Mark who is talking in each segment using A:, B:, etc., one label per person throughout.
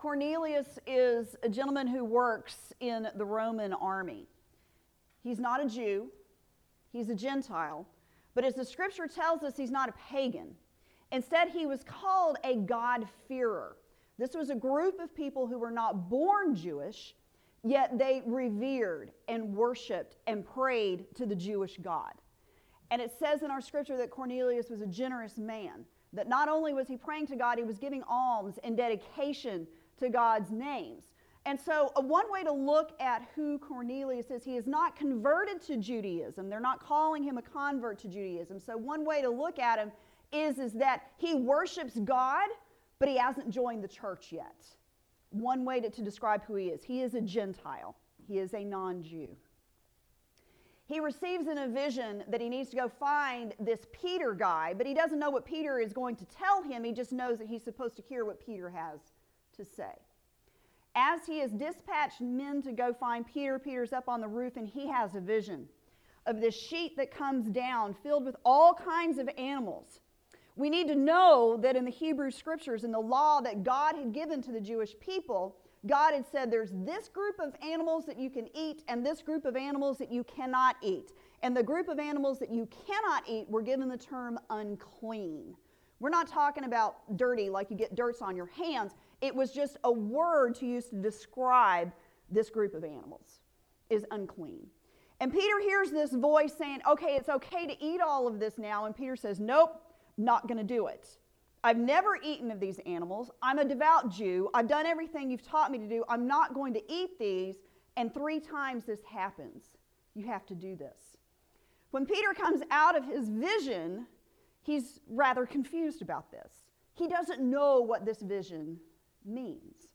A: Cornelius is a gentleman who works in the Roman army. He's not a Jew, he's a Gentile, but as the scripture tells us, he's not a pagan. Instead, he was called a God-fearer. This was a group of people who were not born Jewish, yet they revered and worshiped and prayed to the Jewish God. And it says in our scripture that Cornelius was a generous man, that not only was he praying to God, he was giving alms and dedication to God's names. And so, uh, one way to look at who Cornelius is, he is not converted to Judaism. They're not calling him a convert to Judaism. So, one way to look at him is, is that he worships God, but he hasn't joined the church yet. One way to, to describe who he is he is a Gentile, he is a non Jew. He receives in a vision that he needs to go find this Peter guy, but he doesn't know what Peter is going to tell him. He just knows that he's supposed to hear what Peter has to say. As he has dispatched men to go find Peter, Peter's up on the roof and he has a vision of this sheet that comes down filled with all kinds of animals. We need to know that in the Hebrew scriptures, in the law that God had given to the Jewish people, God had said there's this group of animals that you can eat and this group of animals that you cannot eat. And the group of animals that you cannot eat were given the term unclean. We're not talking about dirty like you get dirts on your hands. It was just a word to use to describe this group of animals is unclean. And Peter hears this voice saying, Okay, it's okay to eat all of this now. And Peter says, Nope, not going to do it. I've never eaten of these animals. I'm a devout Jew. I've done everything you've taught me to do. I'm not going to eat these. And three times this happens. You have to do this. When Peter comes out of his vision, he's rather confused about this. He doesn't know what this vision means.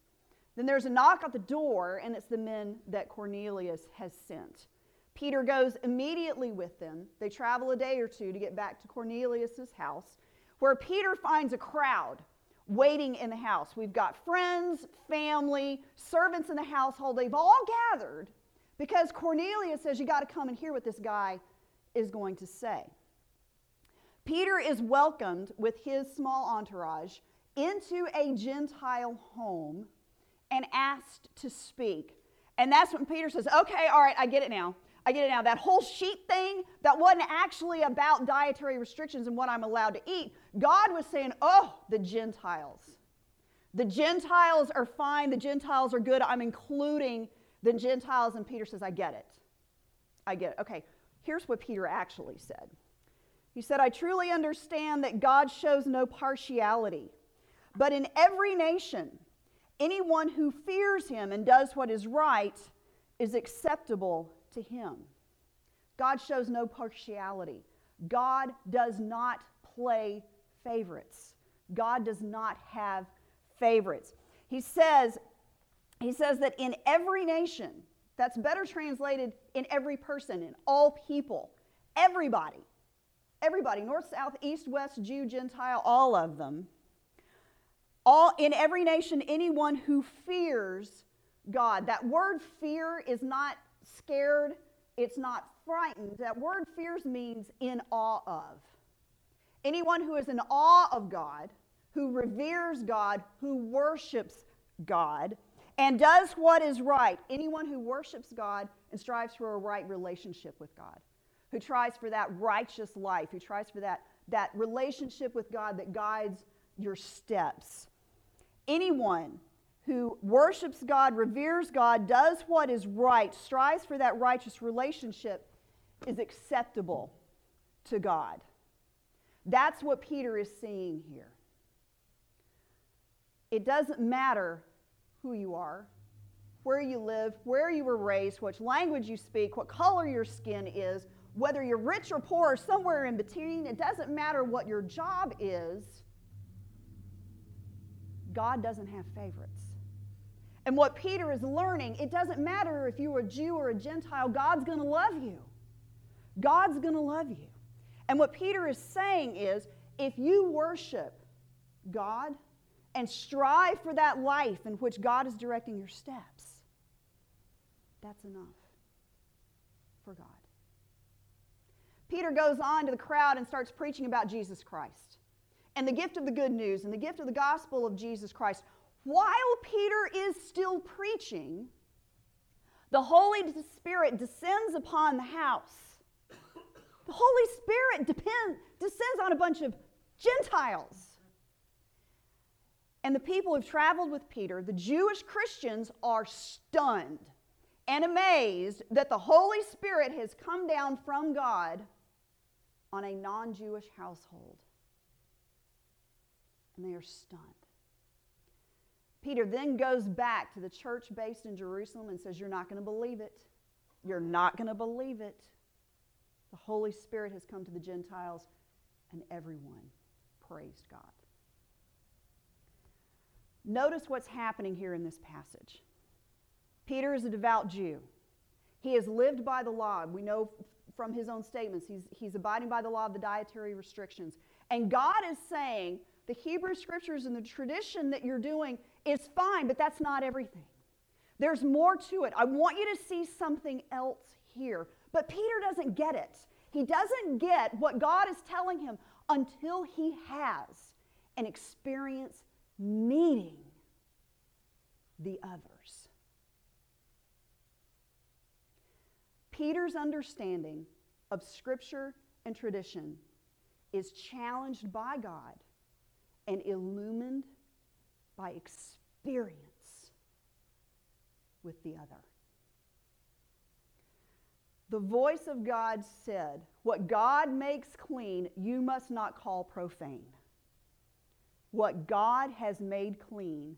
A: Then there's a knock at the door, and it's the men that Cornelius has sent. Peter goes immediately with them. They travel a day or two to get back to Cornelius's house, where Peter finds a crowd waiting in the house. We've got friends, family, servants in the household. They've all gathered because Cornelius says, You got to come and hear what this guy is going to say. Peter is welcomed with his small entourage into a Gentile home and asked to speak. And that's when Peter says, Okay, all right, I get it now. I get it now. That whole sheep thing, that wasn't actually about dietary restrictions and what I'm allowed to eat. God was saying, Oh, the Gentiles. The Gentiles are fine. The Gentiles are good. I'm including the Gentiles. And Peter says, I get it. I get it. Okay, here's what Peter actually said. He said, I truly understand that God shows no partiality but in every nation, anyone who fears him and does what is right is acceptable to him. God shows no partiality. God does not play favorites. God does not have favorites. He says, he says that in every nation, that's better translated in every person, in all people, everybody, everybody, north, south, east, west, Jew, Gentile, all of them, all, in every nation, anyone who fears God. That word fear is not scared, it's not frightened. That word fears means in awe of. Anyone who is in awe of God, who reveres God, who worships God, and does what is right. Anyone who worships God and strives for a right relationship with God, who tries for that righteous life, who tries for that, that relationship with God that guides your steps. Anyone who worships God, reveres God, does what is right, strives for that righteous relationship, is acceptable to God. That's what Peter is seeing here. It doesn't matter who you are, where you live, where you were raised, which language you speak, what color your skin is, whether you're rich or poor or somewhere in between. It doesn't matter what your job is God doesn't have favorites. And what Peter is learning, it doesn't matter if you're a Jew or a Gentile, God's going to love you. God's going to love you. And what Peter is saying is if you worship God and strive for that life in which God is directing your steps, that's enough for God. Peter goes on to the crowd and starts preaching about Jesus Christ and the gift of the good news and the gift of the gospel of Jesus Christ. while Peter is still preaching, the Holy Spirit descends upon the house. The Holy Spirit depend, descends on a bunch of Gentiles. And the people who've traveled with Peter, the Jewish Christians, are stunned and amazed that the Holy Spirit has come down from God on a non Jewish household. And they are stunned. Peter then goes back to the church based in Jerusalem and says, You're not going to believe it. You're not going to believe it. The Holy Spirit has come to the Gentiles, and everyone praised God. Notice what's happening here in this passage. Peter is a devout Jew. He has lived by the law. We know from his own statements, he's, he's abiding by the law of the dietary restrictions. And God is saying, the Hebrew scriptures and the tradition that you're doing is fine, but that's not everything. There's more to it. I want you to see something else here. But Peter doesn't get it. He doesn't get what God is telling him until he has an experience meeting the others. Peter's understanding of Scripture and tradition is challenged by God and illumined by experience with the other. The voice of God said, What God makes clean, you must not call profane. What God has made clean,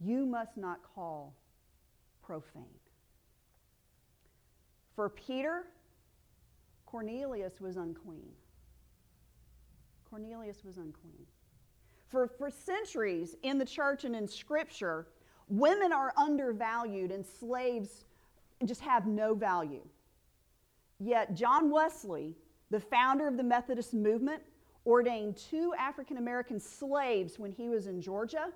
A: you must not call profane. For Peter, Cornelius was unclean. Cornelius was unclean. For, for centuries in the church and in Scripture, women are undervalued and slaves just have no value. Yet, John Wesley, the founder of the Methodist movement, ordained two African American slaves when he was in Georgia.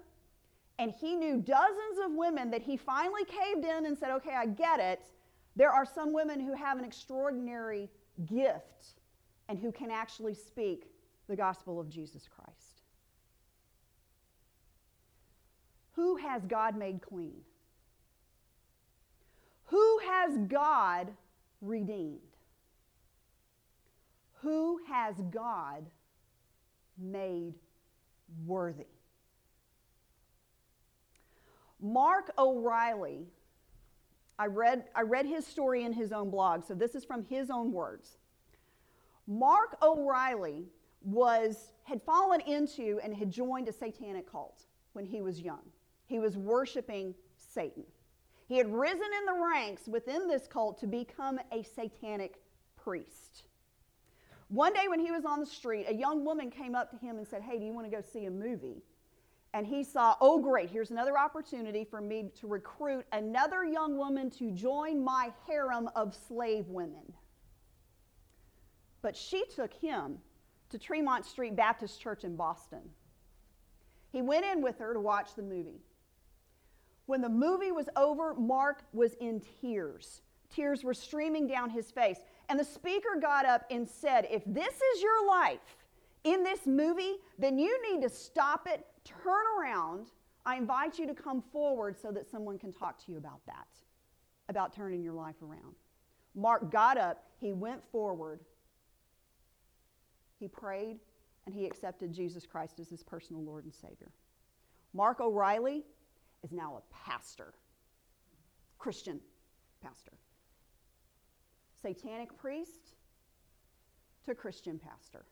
A: And he knew dozens of women that he finally caved in and said, Okay, I get it. There are some women who have an extraordinary gift and who can actually speak the gospel of Jesus Christ. Who has God made clean? Who has God redeemed? Who has God made worthy? Mark O'Reilly, I read, I read his story in his own blog, so this is from his own words. Mark O'Reilly was, had fallen into and had joined a satanic cult when he was young. He was worshiping Satan. He had risen in the ranks within this cult to become a satanic priest. One day when he was on the street, a young woman came up to him and said, Hey, do you want to go see a movie? And he saw, oh, great, here's another opportunity for me to recruit another young woman to join my harem of slave women. But she took him to Tremont Street Baptist Church in Boston. He went in with her to watch the movie. When the movie was over, Mark was in tears. Tears were streaming down his face. And the speaker got up and said, If this is your life in this movie, then you need to stop it, turn around. I invite you to come forward so that someone can talk to you about that, about turning your life around. Mark got up, he went forward, he prayed, and he accepted Jesus Christ as his personal Lord and Savior. Mark O'Reilly is now a pastor, Christian pastor satanic priest to Christian pastor.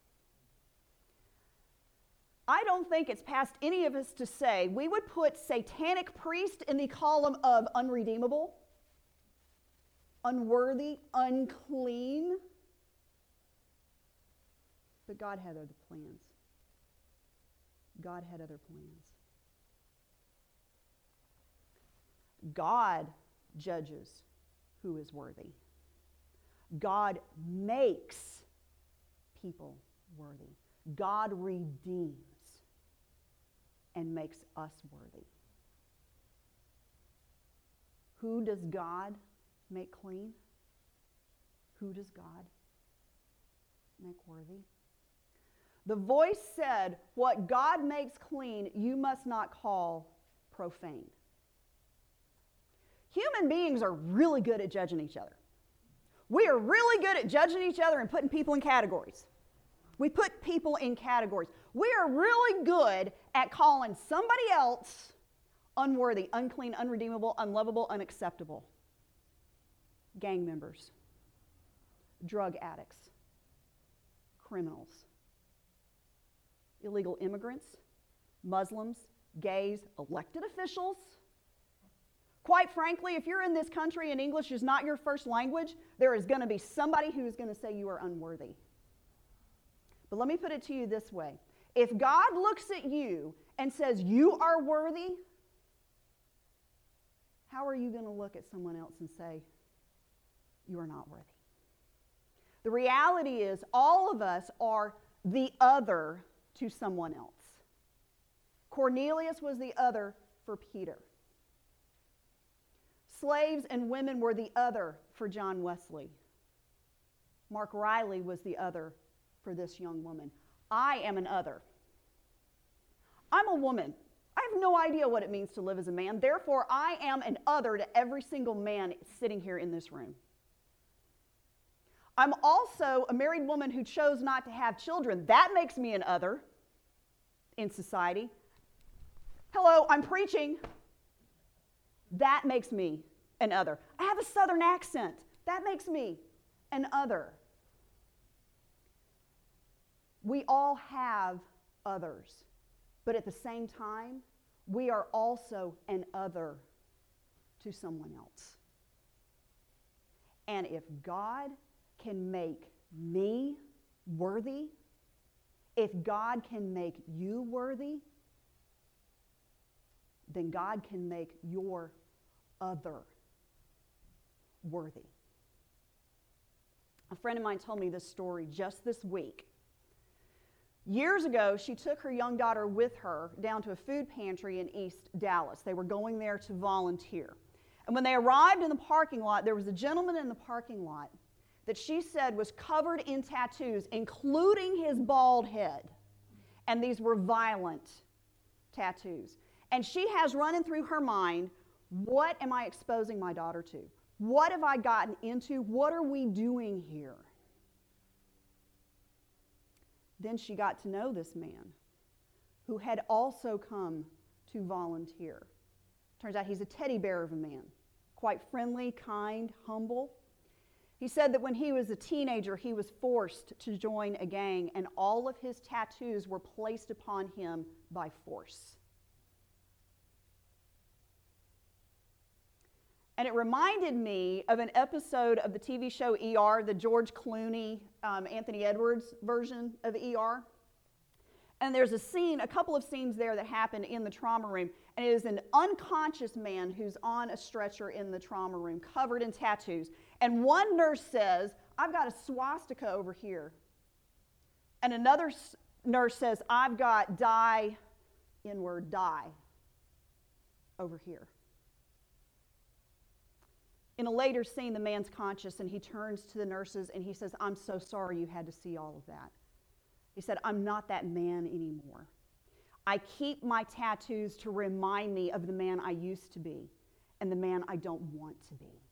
A: I don't think it's past any of us to say we would put satanic priest in the column of unredeemable, unworthy, unclean. But God had other plans. God had other plans. God judges who is worthy. God makes people worthy. God redeems and makes us worthy. Who does God make clean? Who does God make worthy? The voice said, What God makes clean, you must not call profane. Human beings are really good at judging each other. We are really good at judging each other and putting people in categories. We put people in categories. We are really good at calling somebody else unworthy, unclean, unredeemable, unlovable, unacceptable. Gang members, drug addicts, criminals, illegal immigrants, Muslims, gays, elected officials. Quite frankly, if you're in this country and English is not your first language, there is going to be somebody who is going to say you are unworthy. But let me put it to you this way if God looks at you and says you are worthy, how are you going to look at someone else and say you are not worthy? The reality is, all of us are the other to someone else. Cornelius was the other for Peter. Slaves and women were the other for John Wesley. Mark Riley was the other for this young woman. I am an other. I'm a woman. I have no idea what it means to live as a man. Therefore, I am an other to every single man sitting here in this room. I'm also a married woman who chose not to have children. That makes me an other in society. Hello, I'm preaching. That makes me an other. I have a southern accent. That makes me an other. We all have others, but at the same time, we are also an other to someone else. And if God can make me worthy, if God can make you worthy, then God can make your other worthy. A friend of mine told me this story just this week. Years ago, she took her young daughter with her down to a food pantry in East Dallas. They were going there to volunteer. And when they arrived in the parking lot, there was a gentleman in the parking lot that she said was covered in tattoos, including his bald head. And these were violent tattoos. And she has running through her mind what am I exposing my daughter to? What have I gotten into? What are we doing here? Then she got to know this man who had also come to volunteer. Turns out he's a teddy bear of a man, quite friendly, kind, humble. He said that when he was a teenager, he was forced to join a gang, and all of his tattoos were placed upon him by force. And it reminded me of an episode of the TV show ER, the George Clooney, um, Anthony Edwards version of ER. And there's a scene, a couple of scenes there that happen in the trauma room. And it is an unconscious man who's on a stretcher in the trauma room, covered in tattoos. And one nurse says, I've got a swastika over here. And another nurse says, I've got die, inward, die over here. In a later scene, the man's conscious and he turns to the nurses and he says, I'm so sorry you had to see all of that. He said, I'm not that man anymore. I keep my tattoos to remind me of the man I used to be and the man I don't want to be.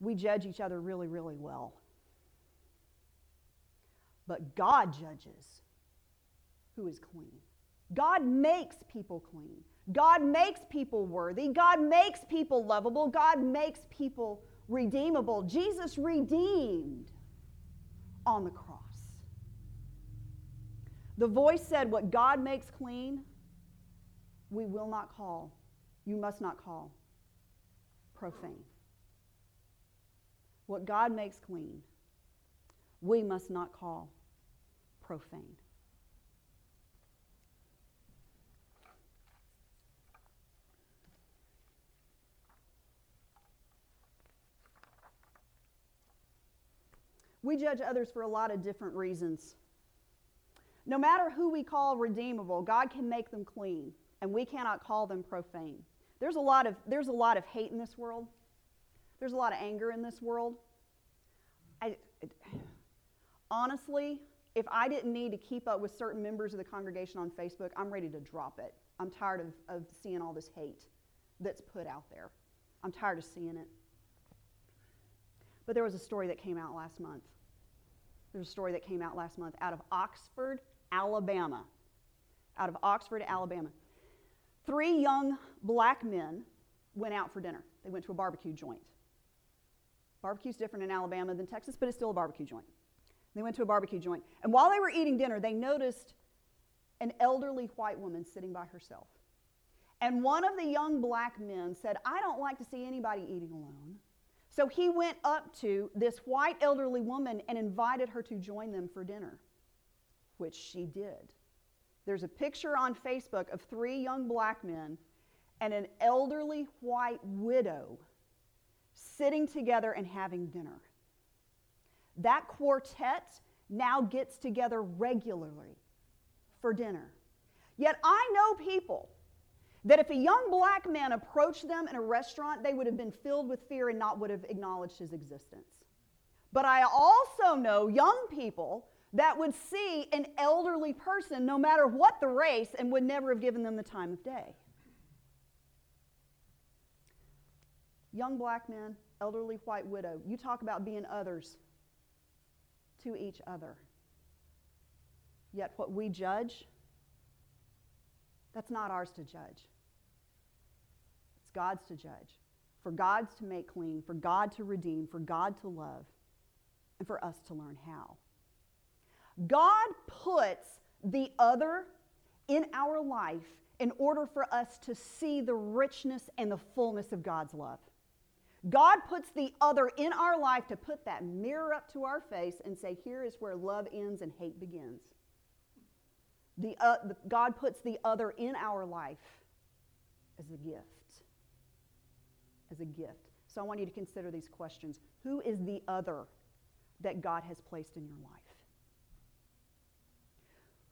A: We judge each other really, really well. But God judges who is clean. God makes people clean. God makes people worthy. God makes people lovable. God makes people redeemable. Jesus redeemed on the cross. The voice said, What God makes clean, we will not call, you must not call profane. What God makes clean, we must not call profane. We judge others for a lot of different reasons. No matter who we call redeemable, God can make them clean, and we cannot call them profane. There's a lot of, there's a lot of hate in this world. There's a lot of anger in this world. I, honestly, if I didn't need to keep up with certain members of the congregation on Facebook, I'm ready to drop it. I'm tired of, of seeing all this hate that's put out there. I'm tired of seeing it. But there was a story that came out last month. There's a story that came out last month out of Oxford, Alabama. Out of Oxford, Alabama. Three young black men went out for dinner. They went to a barbecue joint. Barbecue's different in Alabama than Texas, but it's still a barbecue joint. They went to a barbecue joint. And while they were eating dinner, they noticed an elderly white woman sitting by herself. And one of the young black men said, I don't like to see anybody eating alone. So he went up to this white elderly woman and invited her to join them for dinner, which she did. There's a picture on Facebook of three young black men and an elderly white widow sitting together and having dinner. That quartet now gets together regularly for dinner. Yet I know people that if a young black man approached them in a restaurant, they would have been filled with fear and not would have acknowledged his existence. But I also know young people that would see an elderly person, no matter what the race, and would never have given them the time of day. Young black men, elderly white widow. You talk about being others to each other. Yet what we judge, that's not ours to judge. God's to judge. For God's to make clean, for God to redeem, for God to love, and for us to learn how. God puts the other in our life in order for us to see the richness and the fullness of God's love. God puts the other in our life to put that mirror up to our face and say, here is where love ends and hate begins. The, uh, the, God puts the other in our life as a gift. As a gift. So I want you to consider these questions. Who is the other that God has placed in your life?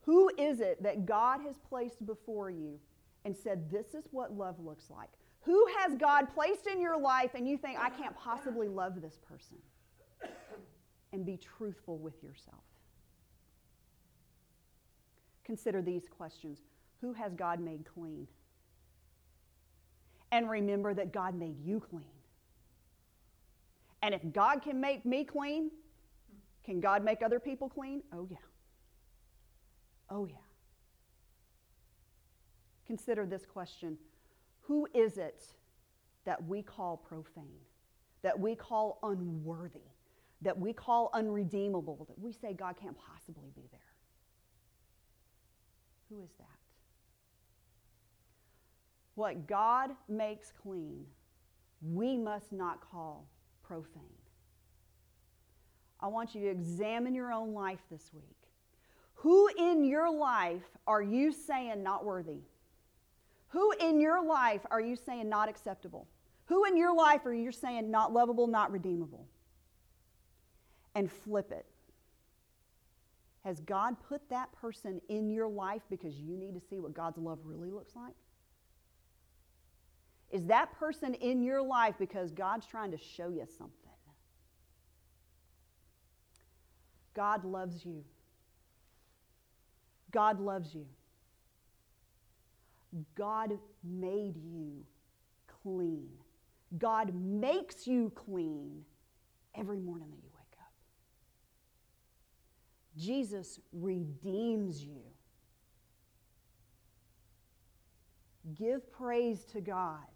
A: Who is it that God has placed before you and said, This is what love looks like? Who has God placed in your life and you think, I can't possibly love this person? And be truthful with yourself. Consider these questions Who has God made clean? And remember that God made you clean. And if God can make me clean, can God make other people clean? Oh, yeah. Oh, yeah. Consider this question who is it that we call profane, that we call unworthy, that we call unredeemable, that we say God can't possibly be there? Who is that? What God makes clean, we must not call profane. I want you to examine your own life this week. Who in your life are you saying not worthy? Who in your life are you saying not acceptable? Who in your life are you saying not lovable, not redeemable? And flip it. Has God put that person in your life because you need to see what God's love really looks like? Is that person in your life because God's trying to show you something? God loves you. God loves you. God made you clean. God makes you clean every morning that you wake up. Jesus redeems you. Give praise to God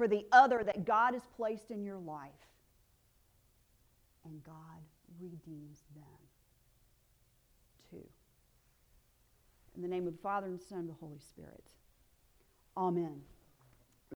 A: for the other that God has placed in your life, and God redeems them too. In the name of the Father, and the Son, and the Holy Spirit. Amen.